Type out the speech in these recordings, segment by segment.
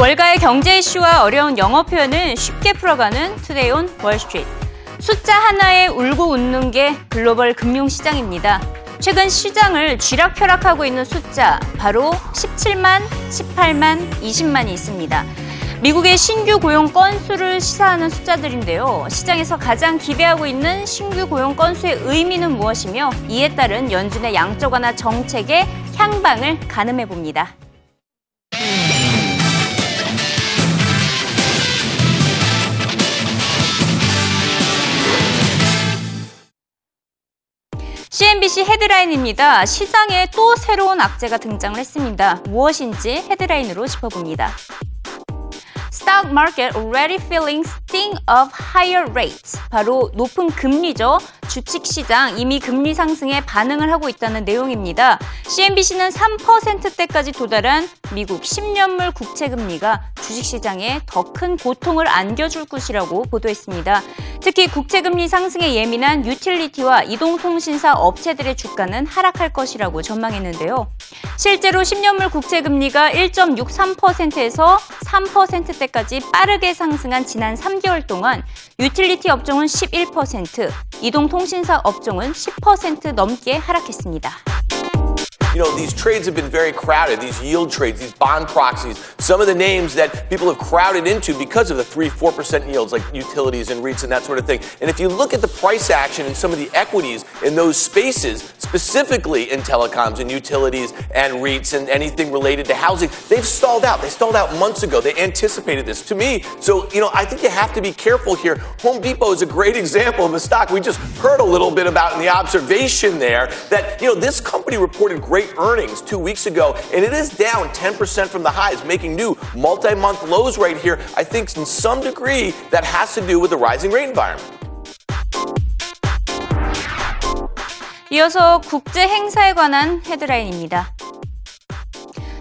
월가의 경제 이슈와 어려운 영어 표현을 쉽게 풀어가는 Today on Wall Street. 숫자 하나에 울고 웃는 게 글로벌 금융시장입니다. 최근 시장을 쥐락펴락하고 있는 숫자 바로 17만, 18만, 20만이 있습니다. 미국의 신규 고용 건수를 시사하는 숫자들인데요. 시장에서 가장 기대하고 있는 신규 고용 건수의 의미는 무엇이며 이에 따른 연준의 양적 완화 정책의 향방을 가늠해 봅니다. CNBC 헤드라인입니다. 시장에 또 새로운 악재가 등장을 했습니다. 무엇인지 헤드라인으로 짚어봅니다. Stock market already feeling sting of higher rates. 바로 높은 금리죠. 주식시장 이미 금리 상승에 반응을 하고 있다는 내용입니다. CNBC는 3%대까지 도달한 미국 10년물 국채 금리가 주식시장에 더 큰 고통을 안겨줄 것이라고 보도했습니다. 특히 국채금리 상승에 예민한 유틸리티와 이동통신사 업체들의 주가는 하락할 것이라고 전망했는데요. 실제로 10년물 국채금리가 1.63%에서 3%대까지 빠르게 상승한 지난 3개월 동안 유틸리티 업종은 11%, 이동통신사 업종은 10% 넘게 하락했습니다. You know, these trades have been very crowded, these yield trades, these bond proxies, some of the names that people have crowded into because of the 3 4% yields, like utilities and REITs and that sort of thing. And if you look at the price action in some of the equities in those spaces, specifically in telecoms and utilities and REITs and anything related to housing, they've stalled out. They stalled out months ago. They anticipated this. To me, so, you know, I think you have to be careful here. Home Depot is a great example of a stock we just heard a little bit about in the observation there that, you know, this company reported great earnings two weeks ago, and it is down 10% from the highs, making new multi month lows right here. I think in some degree that has to do with the rising rate environment. 이어서 국제 행사에 관한 헤드라인입니다.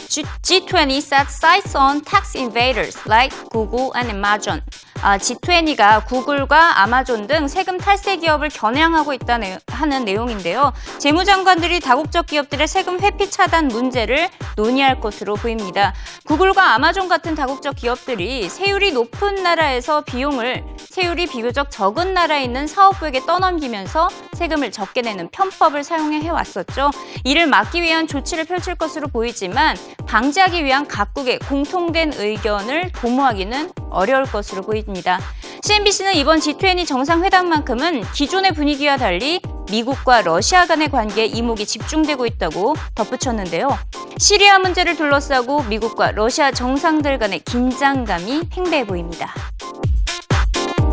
G20 set sights on tax invaders like Google and Amazon. 아, G20가 구글과 아마존 등 세금 탈세 기업을 겨냥하고 있다는 하는 내용인데요. 재무장관들이 다국적 기업들의 세금 회피 차단 문제를 논의할 것으로 보입니다. 구글과 아마존 같은 다국적 기업들이 세율이 높은 나라에서 비용을 세율이 비교적 적은 나라에 있는 사업부에게 떠넘기면서 세금을 적게 내는 편법을 사용해 해왔었죠. 이를 막기 위한 조치를 펼칠 것으로 보이지만 방지하기 위한 각국의 공통된 의견을 도모하기는 어려울 것으로 보 입니다. CNBC는 이번 G20 정상회담만큼은 기존의 분위기와 달리 미국과 러시아 간의 관계에 이목이 집중되고 있다고 덧붙였는데요. 시리아 문제를 둘러싸고 미국과 러시아 정상들 간의 긴장감이 팽배해 보입니다.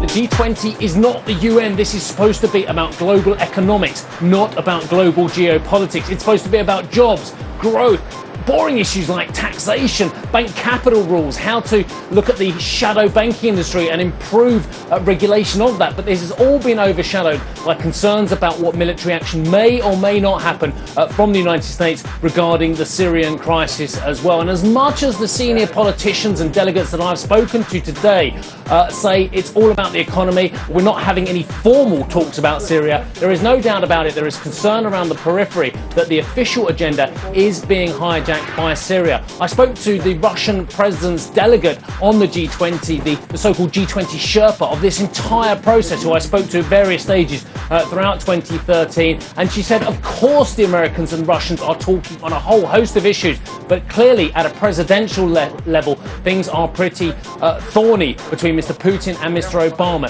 The G20 is not the UN. This is supposed to be about global economics, not about global geopolitics. It's supposed to be about jobs, growth, boring issues like taxation, bank capital rules, how to look at the shadow banking industry and improve uh, regulation of that. But this has all been overshadowed by concerns about what military action may or may not happen uh, from the United States regarding the Syrian crisis as well. And as much as the senior politicians and delegates that I've spoken to today uh, say it's all about the economy, we're not having any formal talks about Syria, there is no doubt about it. There is concern around the periphery that the official agenda is being hijacked hijacked by Syria. I spoke to the Russian president's delegate on the G20, the, the so called G20 Sherpa of this entire process, who I spoke to at various stages uh, throughout 2013. And she said, of course, the Americans and Russians are talking on a whole host of issues, but clearly at a presidential le- level, things are pretty uh, thorny between Mr. Putin and Mr. Obama.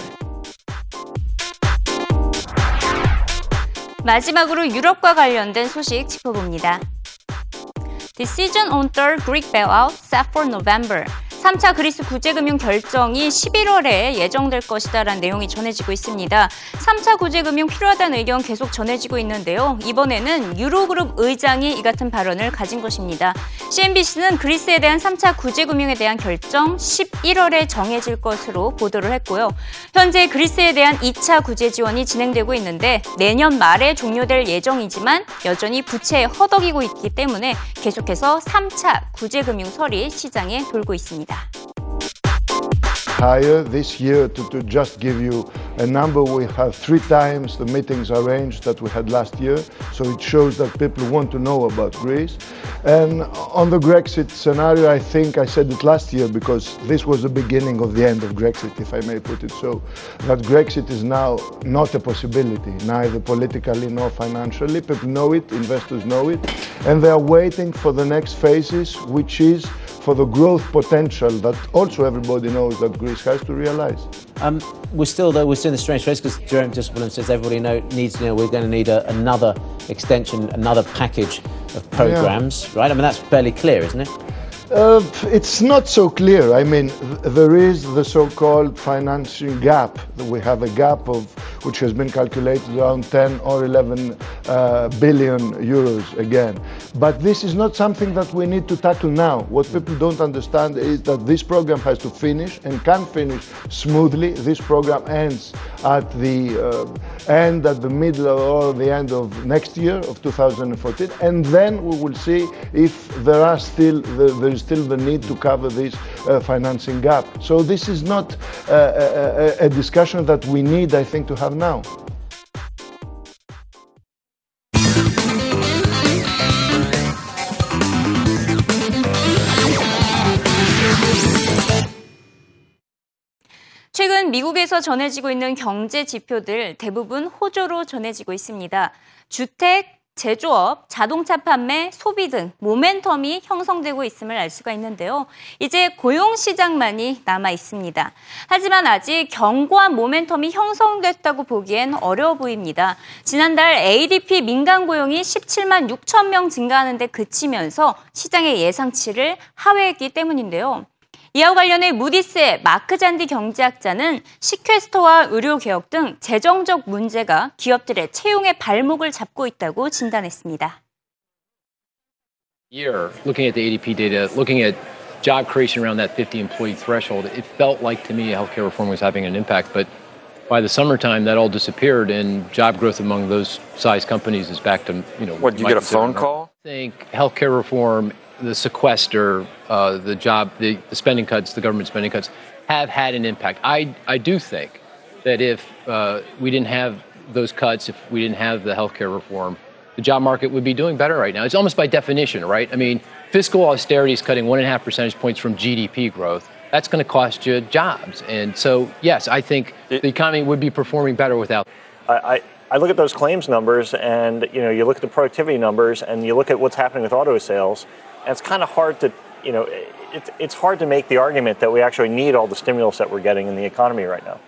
마지막으로 유럽과 관련된 소식 짚어봅니다. Decision on third Greek bailout set for November. 3차 그리스 구제금융 결정이 11월에 예정될 것이다라는 내용이 전해지고 있습니다. 3차 구제금융 필요하다는 의견 계속 전해지고 있는데요. 이번에는 유로그룹 의장이 이 같은 발언을 가진 것입니다. CNBC는 그리스에 대한 3차 구제금융에 대한 결정 11월에 정해질 것으로 보도를 했고요. 현재 그리스에 대한 2차 구제 지원이 진행되고 있는데 내년 말에 종료될 예정이지만 여전히 부채에 허덕이고 있기 때문에 계속해서 3차 구제금융설이 시장에 돌고 있습니다. Higher this year. To, to just give you a number, we have three times the meetings arranged that we had last year. So it shows that people want to know about Greece. And on the Brexit scenario, I think I said it last year because this was the beginning of the end of Brexit, if I may put it so. That Brexit is now not a possibility, neither politically nor financially. People know it, investors know it, and they are waiting for the next phases, which is for the growth potential that also everybody knows that Greece has to realize. Um, we're still though we're still in the strange phase because Jerome Discipline says everybody know, needs you know we're going to need a, another extension, another package of programs, yeah. right? I mean that's fairly clear, isn't it? Uh, it's not so clear. I mean, there is the so-called financing gap. We have a gap of which has been calculated around 10 or 11 uh, billion euros again. But this is not something that we need to tackle now. What people don't understand is that this program has to finish and can finish smoothly. This program ends at the uh, end, at the middle or the end of next year of 2014, and then we will see if there are still there is still the need to cover this uh, financing gap. So this is not uh, a, a, discussion that we need, I think, to have now. 최근 미국에서 전해지고 있는 경제 지표들 대부분 호조로 전해지고 있습니다. 주택, 제조업, 자동차 판매, 소비 등 모멘텀이 형성되고 있음을 알 수가 있는데요. 이제 고용 시장만이 남아 있습니다. 하지만 아직 견고한 모멘텀이 형성됐다고 보기엔 어려워 보입니다. 지난달 ADP 민간 고용이 17만 6천 명 증가하는 데 그치면서 시장의 예상치를 하회했기 때문인데요. 이와 관련해 무디스의 마크 잔디 경제학자는 시퀘스터와 의료 개혁 등 재정적 문제가 기업들의 채용의 발목을 잡고 있다고 진단했습니다. Year, looking at the ADP data, looking at job creation around that 50 employee threshold, it felt like to me healthcare reform was having an impact, but by the summertime that all disappeared and job growth among those size companies is back to you know what you get a phone call i think healthcare reform the sequester, uh, the job, the, the, spending cuts, the government spending cuts, have had an impact. I, I do think that if uh, we didn't have those cuts, if we didn't have the healthcare reform, the job market would be doing better right now. It's almost by definition, right? I mean, fiscal austerity is cutting one and a half percentage points from GDP growth. That's going to cost you jobs. And so, yes, I think it, the economy would be performing better without. I, I, I look at those claims numbers, and you know, you look at the productivity numbers, and you look at what's happening with auto sales and it's kind of hard to, you know, it, it's hard to make the argument that we actually need all the stimulus that we're getting in the economy right now.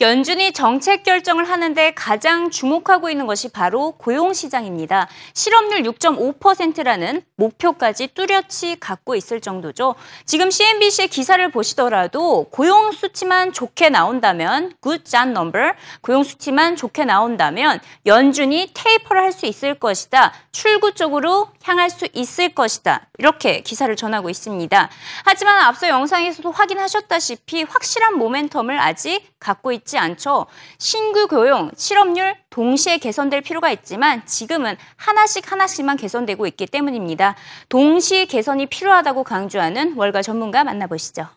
연준이 정책 결정을 하는데 가장 주목하고 있는 것이 바로 고용 시장입니다. 실업률 6.5%라는 목표까지 뚜렷이 갖고 있을 정도죠. 지금 CNBC의 기사를 보시더라도 고용 수치만 좋게 나온다면 good job number, 고용 수치만 좋게 나온다면 연준이 테이퍼를 할 수 있을 것이다. 출구 쪽으로 향할 수 있을 것이다. 이렇게 기사를 전하고 있습니다. 하지만 앞서 영상에서도 확인하셨다시피 확실한 모멘텀을 아직 갖고 있지 않죠. 신규 교용, 실업률 동시에 개선될 필요가 있지만 지금은 하나씩 하나씩만 개선되고 있기 때문입니다. 동시 개선이 필요하다고 강조하는 월가 전문가 만나보시죠.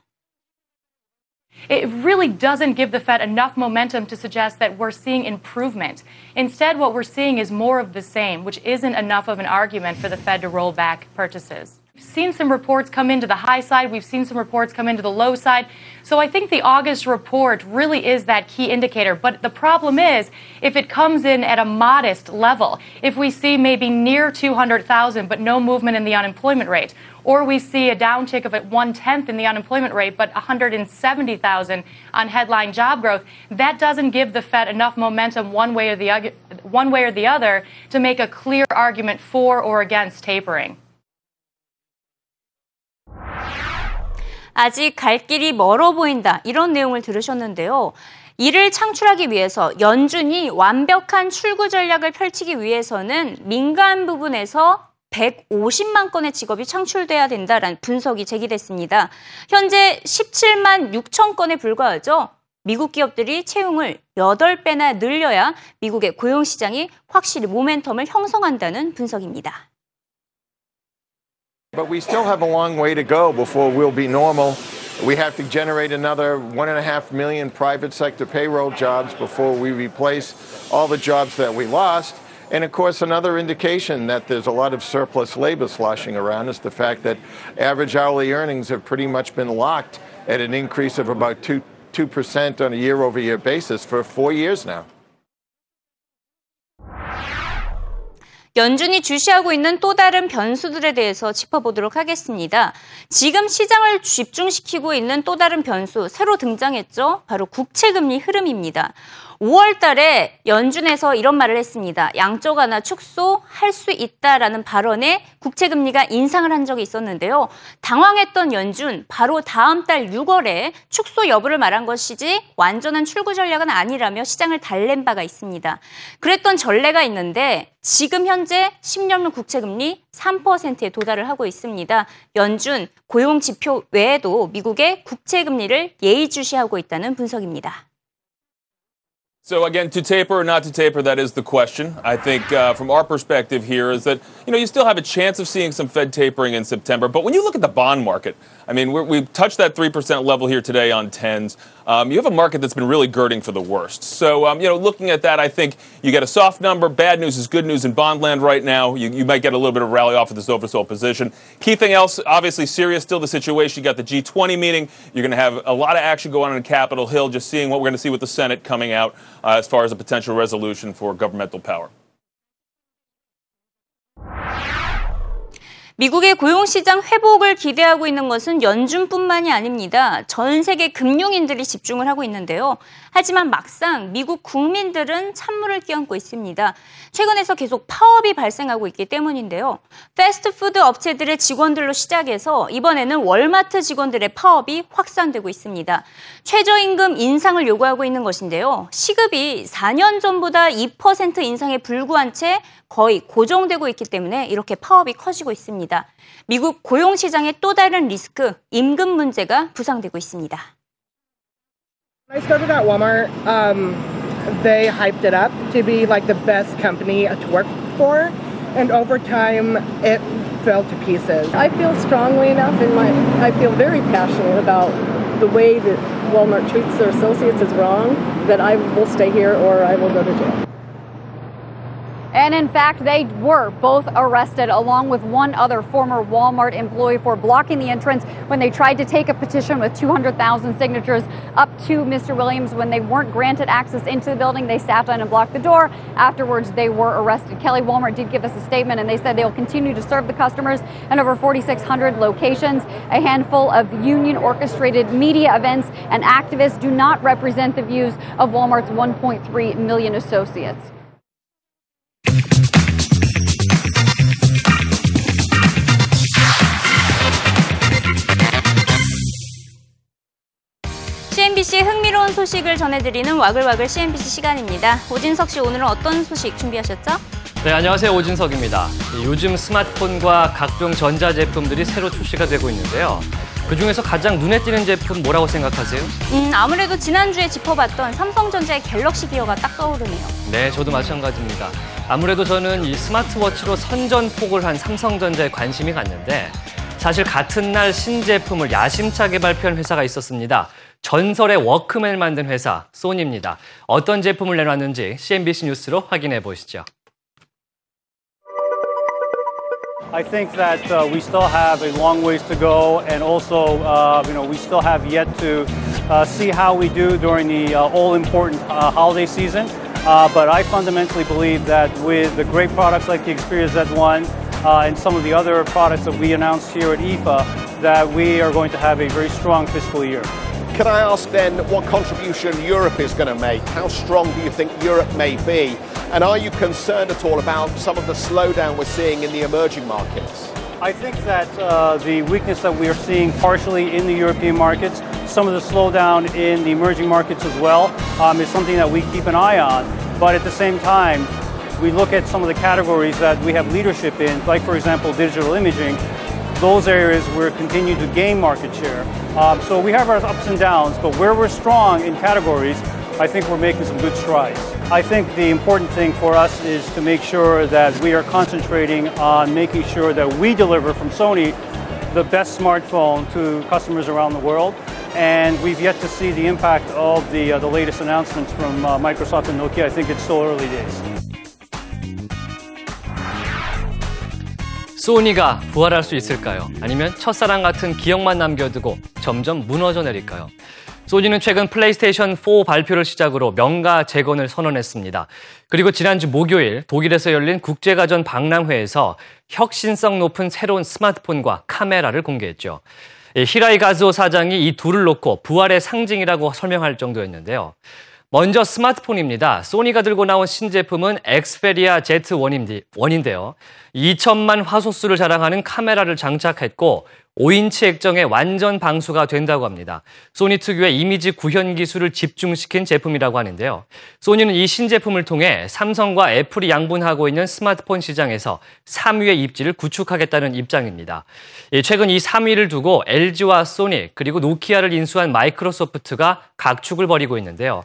It really doesn't give the Fed enough momentum to suggest that we're seeing improvement. Instead, what we're seeing is more of the same, which isn't enough of an argument for the Fed to roll back purchases. We've seen some reports come into the high side. We've seen some reports come into the low side. So I think the August report really is that key indicator. But the problem is if it comes in at a modest level, if we see maybe near 200,000 but no movement in the unemployment rate, or we see a downtick of at one tenth in the unemployment rate, but 170,000 on headline job growth. That doesn't give the Fed enough momentum one way or the one way or the other to make a clear argument for or against tapering. 아직 갈 길이 멀어 보인다. 이런 내용을 들으셨는데요. 이를 창출하기 위해서 연준이 완벽한 출구 전략을 펼치기 위해서는 민간 부분에서 150만 건의 직업이 창출돼야 된다라는 분석이 제기됐습니다. 현재 17만 6천 건에 불과하죠. 미국 기업들이 채용을 8배나 늘려야 미국의 고용 시장이 확실히 모멘텀을 형성한다는 분석입니다. But we still have a long way to go before we'll be normal. We have to generate another one and a half million private sector payroll jobs before we replace all the jobs that we lost. And of course, another indication that there's a lot of surplus labor sloshing around is the fact that average hourly earnings have pretty much been locked at an increase of about 2, 2% on a year over year basis for four years now. 연준이 주시하고 있는 또 다른 변수들에 대해서 짚어보도록 하겠습니다. 지금 시장을 집중시키고 있는 또 다른 변수, 새로 등장했죠? 바로 국채금리 흐름입니다. 5월 달에 연준에서 이런 말을 했습니다. 양적 완화 축소할 수 있다라는 발언에 국채 금리가 인상을 한 적이 있었는데요. 당황했던 연준 바로 다음 달 6월에 축소 여부를 말한 것이지 완전한 출구 전략은 아니라며 시장을 달랜 바가 있습니다. 그랬던 전례가 있는데 지금 현재 10년물 국채 금리 3%에 도달을 하고 있습니다. 연준 고용 지표 외에도 미국의 국채 금리를 예의주시하고 있다는 분석입니다. So again, to taper or not to taper, that is the question. I think uh, from our perspective here is that you know you still have a chance of seeing some Fed tapering in September. But when you look at the bond market, I mean, we have touched that three percent level here today on tens. Um, you have a market that's been really girding for the worst. So um, you know, looking at that, I think you get a soft number. Bad news is good news in bond land right now. You, you might get a little bit of rally off of this oversold position. Key thing else, obviously, serious still the situation. You got the G20 meeting. You're going to have a lot of action going on in Capitol Hill. Just seeing what we're going to see with the Senate coming out uh, as far as a potential resolution for governmental power. 미국의 고용시장 회복을 기대하고 있는 것은 연준뿐만이 아닙니다. 전 세계 금융인들이 집중을 하고 있는데요. 하지만 막상 미국 국민들은 찬물을 끼얹고 있습니다. 최근에서 계속 파업이 발생하고 있기 때문인데요. 패스트푸드 업체들의 직원들로 시작해서 이번에는 월마트 직원들의 파업이 확산되고 있습니다. 최저임금 인상을 요구하고 있는 것인데요. 시급이 4년 전보다 2% 인상에 불구한 채 거의 고정되고 있기 때문에 이렇게 파업이 커지고 있습니다. 미국 고용 시장의 또 다른 리스크, 임금 문제가 부상되고 있습니다. I started at Walmart. Um, they hyped it up to be like the best company to work for, and over time, it fell to pieces. I feel strongly enough in my. I feel very passionate about the way that Walmart treats their associates is wrong. That I will stay here or I will go to jail. And in fact, they were both arrested along with one other former Walmart employee for blocking the entrance when they tried to take a petition with 200,000 signatures up to Mr. Williams. When they weren't granted access into the building, they sat down and blocked the door. Afterwards, they were arrested. Kelly Walmart did give us a statement and they said they'll continue to serve the customers in over 4,600 locations. A handful of union orchestrated media events and activists do not represent the views of Walmart's 1.3 million associates. CNBC 흥미로운 소식을 전해드리는 와글와글 CNBC 시간입니다. 오진석 씨 오늘은 어떤 소식 준비하셨죠? 네, 안녕하세요. 오진석입니다. 요즘 스마트폰과 각종 전자제품들이 새로 출시가 되고 있는데요. 그 중에서 가장 눈에 띄는 제품 뭐라고 생각하세요? 음, 아무래도 지난주에 짚어봤던 삼성전자의 갤럭시 기어가 딱 떠오르네요. 네, 저도 마찬가지입니다. 아무래도 저는 이 스마트워치로 선전포고를 한 삼성전자에 관심이 갔는데 사실 같은 날 신제품을 야심차게 발표한 회사가 있었습니다. 전설의 워크맨을 만든 회사 소니입니다. 어떤 제품을 내놨는지 CNBC 뉴스로 확인해 보시죠. I think that uh, we still have a long ways to go, and also, uh, you know, we still have yet to uh, see how we do during the all-important holiday season. but I fundamentally believe that with the great products like the Xperia Z1 and some of the other products that we announced here at IFA, that we are going to have a very strong fiscal year. Can I ask then what contribution Europe is going to make? How strong do you think Europe may be? And are you concerned at all about some of the slowdown we're seeing in the emerging markets? I think that uh, the weakness that we are seeing partially in the European markets, some of the slowdown in the emerging markets as well, um, is something that we keep an eye on. But at the same time, we look at some of the categories that we have leadership in, like, for example, digital imaging. Those areas we're continuing to gain market share. Um, so we have our ups and downs, but where we're strong in categories, I think we're making some good strides. I think the important thing for us is to make sure that we are concentrating on making sure that we deliver from Sony the best smartphone to customers around the world. And we've yet to see the impact of the, uh, the latest announcements from uh, Microsoft and Nokia. I think it's still early days. 소니가 부활할 수 있을까요? 아니면 첫사랑 같은 기억만 남겨두고 점점 무너져 내릴까요? 소니는 최근 플레이스테이션 4 발표를 시작으로 명가 재건을 선언했습니다. 그리고 지난주 목요일 독일에서 열린 국제가전 박람회에서 혁신성 높은 새로운 스마트폰과 카메라를 공개했죠. 히라이 가즈오 사장이 이 둘을 놓고 부활의 상징이라고 설명할 정도였는데요. 먼저 스마트폰입니다. 소니가 들고 나온 신제품은 엑스페리아 Z1인데요. 2천만 화소수를 자랑하는 카메라를 장착했고 5인치 액정의 완전 방수가 된다고 합니다. 소니 특유의 이미지 구현 기술을 집중시킨 제품이라고 하는데요. 소니는 이 신제품을 통해 삼성과 애플이 양분하고 있는 스마트폰 시장에서 3위의 입지를 구축하겠다는 입장입니다. 예, 최근 이 3위를 두고 LG와 소니 그리고 노키아를 인수한 마이크로소프트가 각축을 벌이고 있는데요.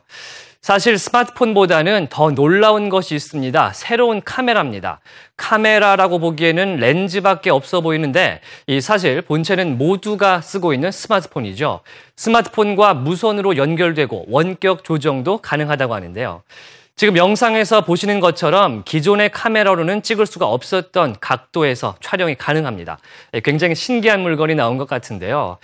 사실 스마트폰보다는 더 놀라운 것이 있습니다. 새로운 카메라입니다. 카메라라고 보기에는 렌즈밖에 없어 보이는데 이 사실 본체는 모두가 쓰고 있는 스마트폰이죠. 스마트폰과 무선으로 연결되고 원격 조정도 가능하다고 하는데요. 지금 영상에서 보시는 것처럼 기존의 카메라로는 찍을 수가 없었던 각도에서 촬영이 가능합니다. 예, 굉장히 신기한 물건이 나온 것 같은데요.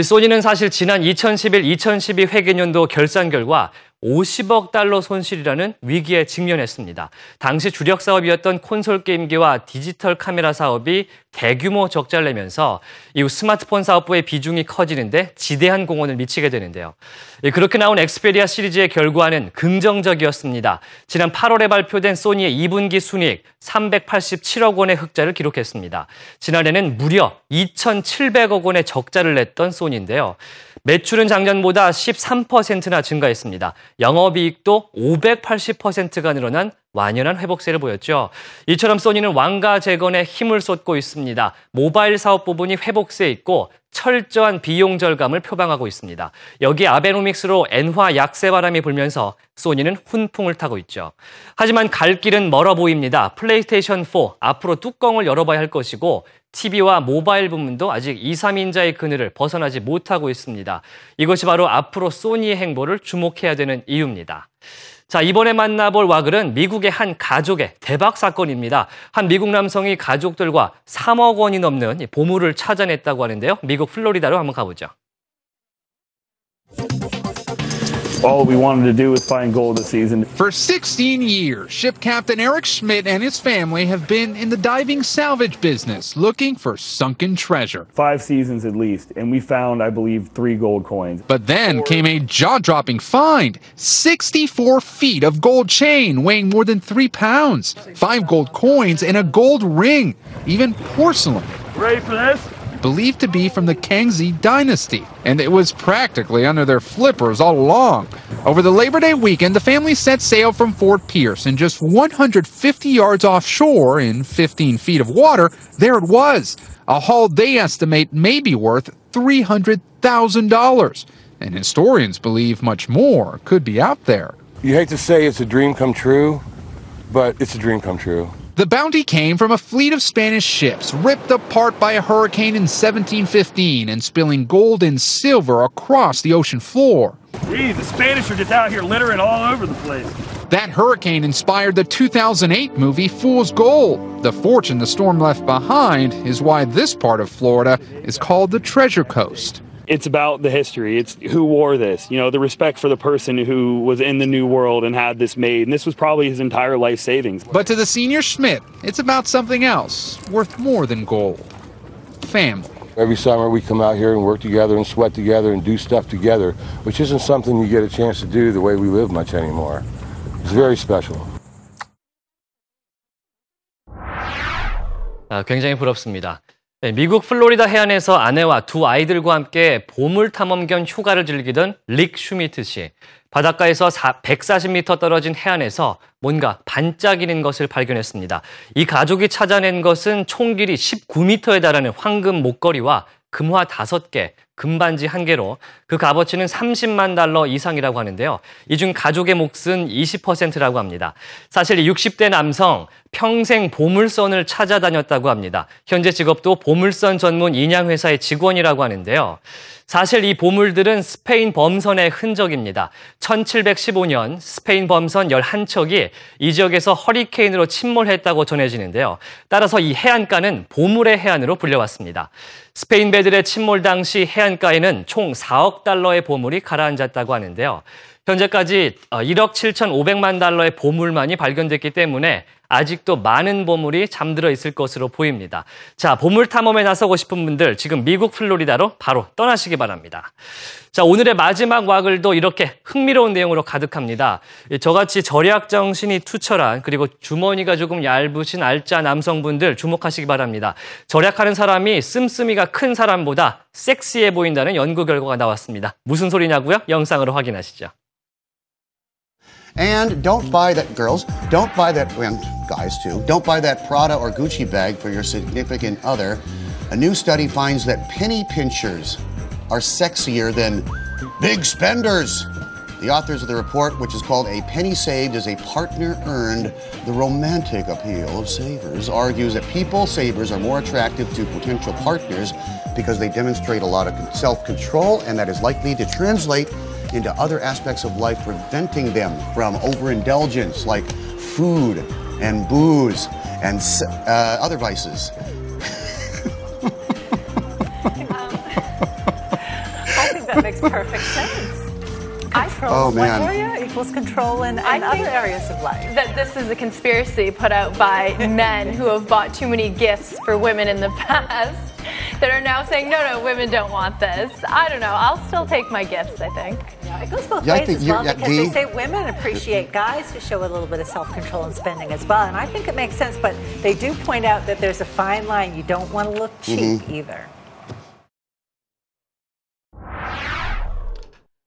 소니는 사실 지난 2011-2012 회계년도 결산 결과 50억 달러 손실이라는 위기에 직면했습니다. 당시 주력 사업이었던 콘솔 게임기와 디지털 카메라 사업이 대규모 적자를 내면서 이후 스마트폰 사업부의 비중이 커지는데 지대한 공헌을 미치게 되는데요. 예, 그렇게 나온 엑스페리아 시리즈의 결과는 긍정적이었습니다. 지난 8월에 발표된 소니의 2분기 순이익 387억 원의 흑자를 기록했습니다. 지난해는 무려 2,700억 원의 적자를 냈던 소니인데요. 매출은 작년보다 13%나 증가했습니다. 영업이익도 580%가 늘어난 완연한 회복세를 보였죠. 이처럼 소니는 왕가 재건에 힘을 쏟고 있습니다. 모바일 사업 부분이 회복세 있고 철저한 비용 절감을 표방하고 있습니다. 여기 아베노믹스로 엔화 약세 바람이 불면서 소니는 훈풍을 타고 있죠. 하지만 갈 길은 멀어 보입니다. 플레이스테이션 4 앞으로 뚜껑을 열어봐야 할 것이고 TV와 모바일 부문도 아직 2, 3인자의 그늘을 벗어나지 못하고 있습니다. 이것이 바로 앞으로 소니의 행보를 주목해야 되는 이유입니다. 자, 이번에 만나볼 와글은 미국의 한 가족의 대박 사건입니다. 한 미국 남성이 가족들과 3억 원이 넘는 보물을 찾아냈다고 하는데요. 미국 플로리다로 한번 가보죠. All we wanted to do was find gold this season. For 16 years, ship captain Eric Schmidt and his family have been in the diving salvage business looking for sunken treasure. Five seasons at least, and we found, I believe, three gold coins. But then came a jaw dropping find 64 feet of gold chain weighing more than three pounds, five gold coins, and a gold ring, even porcelain. Ready for this? Believed to be from the Kangxi dynasty, and it was practically under their flippers all along. Over the Labor Day weekend, the family set sail from Fort Pierce, and just 150 yards offshore in 15 feet of water, there it was. A haul they estimate may be worth $300,000. And historians believe much more could be out there. You hate to say it's a dream come true, but it's a dream come true. The bounty came from a fleet of Spanish ships ripped apart by a hurricane in 1715 and spilling gold and silver across the ocean floor. Geez, the Spanish are just out here littering all over the place. That hurricane inspired the 2008 movie Fool's Gold. The fortune the storm left behind is why this part of Florida is called the Treasure Coast it's about the history. It's who wore this, you know, the respect for the person who was in the new world and had this made. And this was probably his entire life savings. But to the senior Schmidt, it's about something else worth more than gold family. Every summer we come out here and work together and sweat together and do stuff together, which isn't something you get a chance to do the way we live much anymore. It's very special. 아, 굉장히 부럽습니다. 네, 미국 플로리다 해안에서 아내와 두 아이들과 함께 보물 탐험 겸 휴가를 즐기던 릭 슈미트 씨. 바닷가에서 140m 떨어진 해안에서 뭔가 반짝이는 것을 발견했습니다. 이 가족이 찾아낸 것은 총 길이 19m에 달하는 황금 목걸이와 금화 5개, 금반지 한 개로 그 값어치는 30만 달러 이상이라고 하는데요. 이 중 가족의 몫은 20%라고 합니다. 사실 60대 남성 평생 보물선을 찾아다녔다고 합니다. 현재 직업도 보물선 전문 인양회사의 직원이라고 하는데요. 사실 이 보물들은 스페인 범선의 흔적입니다. 1715년 스페인 범선 11척이 이 지역에서 허리케인으로 침몰했다고 전해지는데요. 따라서 이 해안가는 보물의 해안으로 불려왔습니다. 스페인 배들의 침몰 당시 해안 가에는 총 4억 달러의 보물이 가라앉았다고 하는데요. 현재까지 1억 어, 7,500만 달러의 보물만이 발견됐기 때문에 아직도 많은 보물이 잠들어 있을 것으로 보입니다. 자, 보물 탐험에 나서고 싶은 분들 지금 미국 플로리다로 바로 떠나시기 바랍니다. 자, 오늘의 마지막 와글도 이렇게 흥미로운 내용으로 가득합니다. 저같이 절약 정신이 투철한 그리고 주머니가 조금 얇으신 알짜 남성분들 주목하시기 바랍니다. 절약하는 사람이 씀씀이가 큰 사람보다 섹시해 보인다는 연구 결과가 나왔습니다. 무슨 소리냐고요? 영상으로 확인하시죠. And don't buy that, girls, don't buy that, and guys too, don't buy that Prada or Gucci bag for your significant other. A new study finds that penny pinchers are sexier than big spenders. The authors of the report, which is called A Penny Saved is a Partner Earned, the romantic appeal of savers, argues that people savers are more attractive to potential partners because they demonstrate a lot of self control and that is likely to translate into other aspects of life, preventing them from overindulgence like food and booze and uh, other vices. I think that makes perfect sense. Control oh, man. one area equals control in, in other areas of life. That this is a conspiracy put out by men who have bought too many gifts for women in the past that are now saying, no, no, women don't want this. I don't know. I'll still take my gifts, I think. Yeah, it goes both Yeah, I ways think as you- well yeah, because the- they say women appreciate guys who show a little bit of self-control and spending as well. And I think it makes sense, but they do point out that there's a fine line. You don't want to look cheap Mhm. either.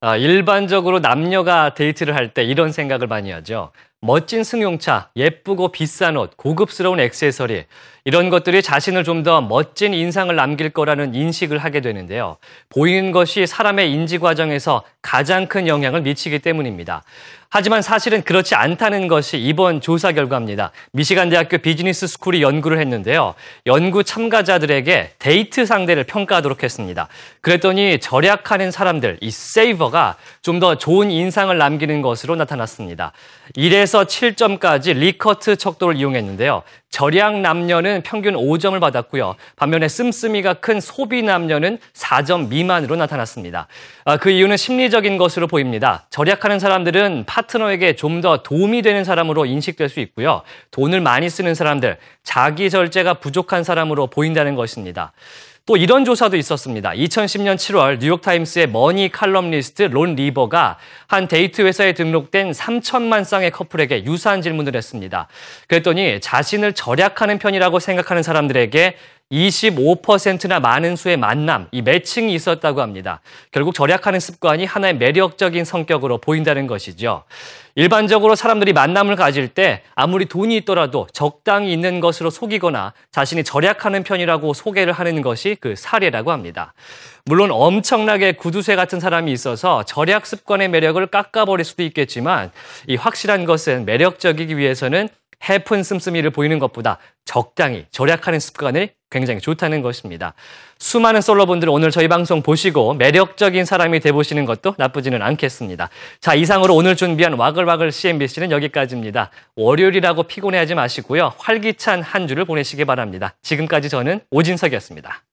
아, 일반적으로 남녀가 데이트를 할 때 이런 생각을 많이 하죠. 멋진 승용차, 예쁘고 비싼 옷, 고급스러운 액세서리 이런 것들이 자신을 좀 더 멋진 인상을 남길 거라는 인식을 하게 되는데요. 보이는 것이 사람의 인지 과정에서 가장 큰 영향을 미치기 때문입니다. 하지만 사실은 그렇지 않다는 것이 이번 조사 결과입니다. 미시간 대학교 비즈니스 school이 연구를 했는데요. 연구 참가자들에게 데이트 상대를 평가하도록 했습니다. 그랬더니 절약하는 사람들, 이 세이버가 좀 더 좋은 인상을 남기는 것으로 나타났습니다. 1에서 7점까지 리커트 척도를 이용했는데요. 절약 남녀는 평균 5점을 받았고요. 반면에 씀씀이가 큰 소비 남녀는 4점 미만으로 나타났습니다. 아, 그 이유는 심리적인 것으로 보입니다. 절약하는 사람들은 파트너에게 좀 더 도움이 되는 사람으로 인식될 수 있고요. 돈을 많이 쓰는 사람들, 자기 절제가 부족한 사람으로 보인다는 것입니다. 또 이런 조사도 있었습니다. 2010년 7월 뉴욕타임스의 money 칼럼니스트 론 리버가 한 데이트 회사에 등록된 3천만 쌍의 커플에게 유사한 질문을 했습니다. 그랬더니 자신을 절약하는 편이라고 생각하는 사람들에게 25%나 많은 수의 만남, 이 matching이 있었다고 합니다. 결국 절약하는 습관이 하나의 매력적인 성격으로 보인다는 것이죠. 일반적으로 사람들이 만남을 가질 때 아무리 돈이 있더라도 적당히 있는 것으로 속이거나 자신이 절약하는 편이라고 소개를 하는 것이 그 사례라고 합니다. 물론 엄청나게 구두쇠 같은 사람이 있어서 절약 습관의 매력을 깎아버릴 수도 있겠지만 이 확실한 것은 매력적이기 위해서는 해픈 씀씀이를 보이는 것보다 적당히 절약하는 습관이 굉장히 좋다는 것입니다. 수많은 솔로분들 오늘 저희 방송 보시고 매력적인 사람이 돼보시는 것도 나쁘지는 않겠습니다. 자, 이상으로 오늘 준비한 와글와글 CNBC는 여기까지입니다. 월요일이라고 피곤해하지 마시고요. 활기찬 한 주를 보내시기 바랍니다. 지금까지 저는 오진석이었습니다.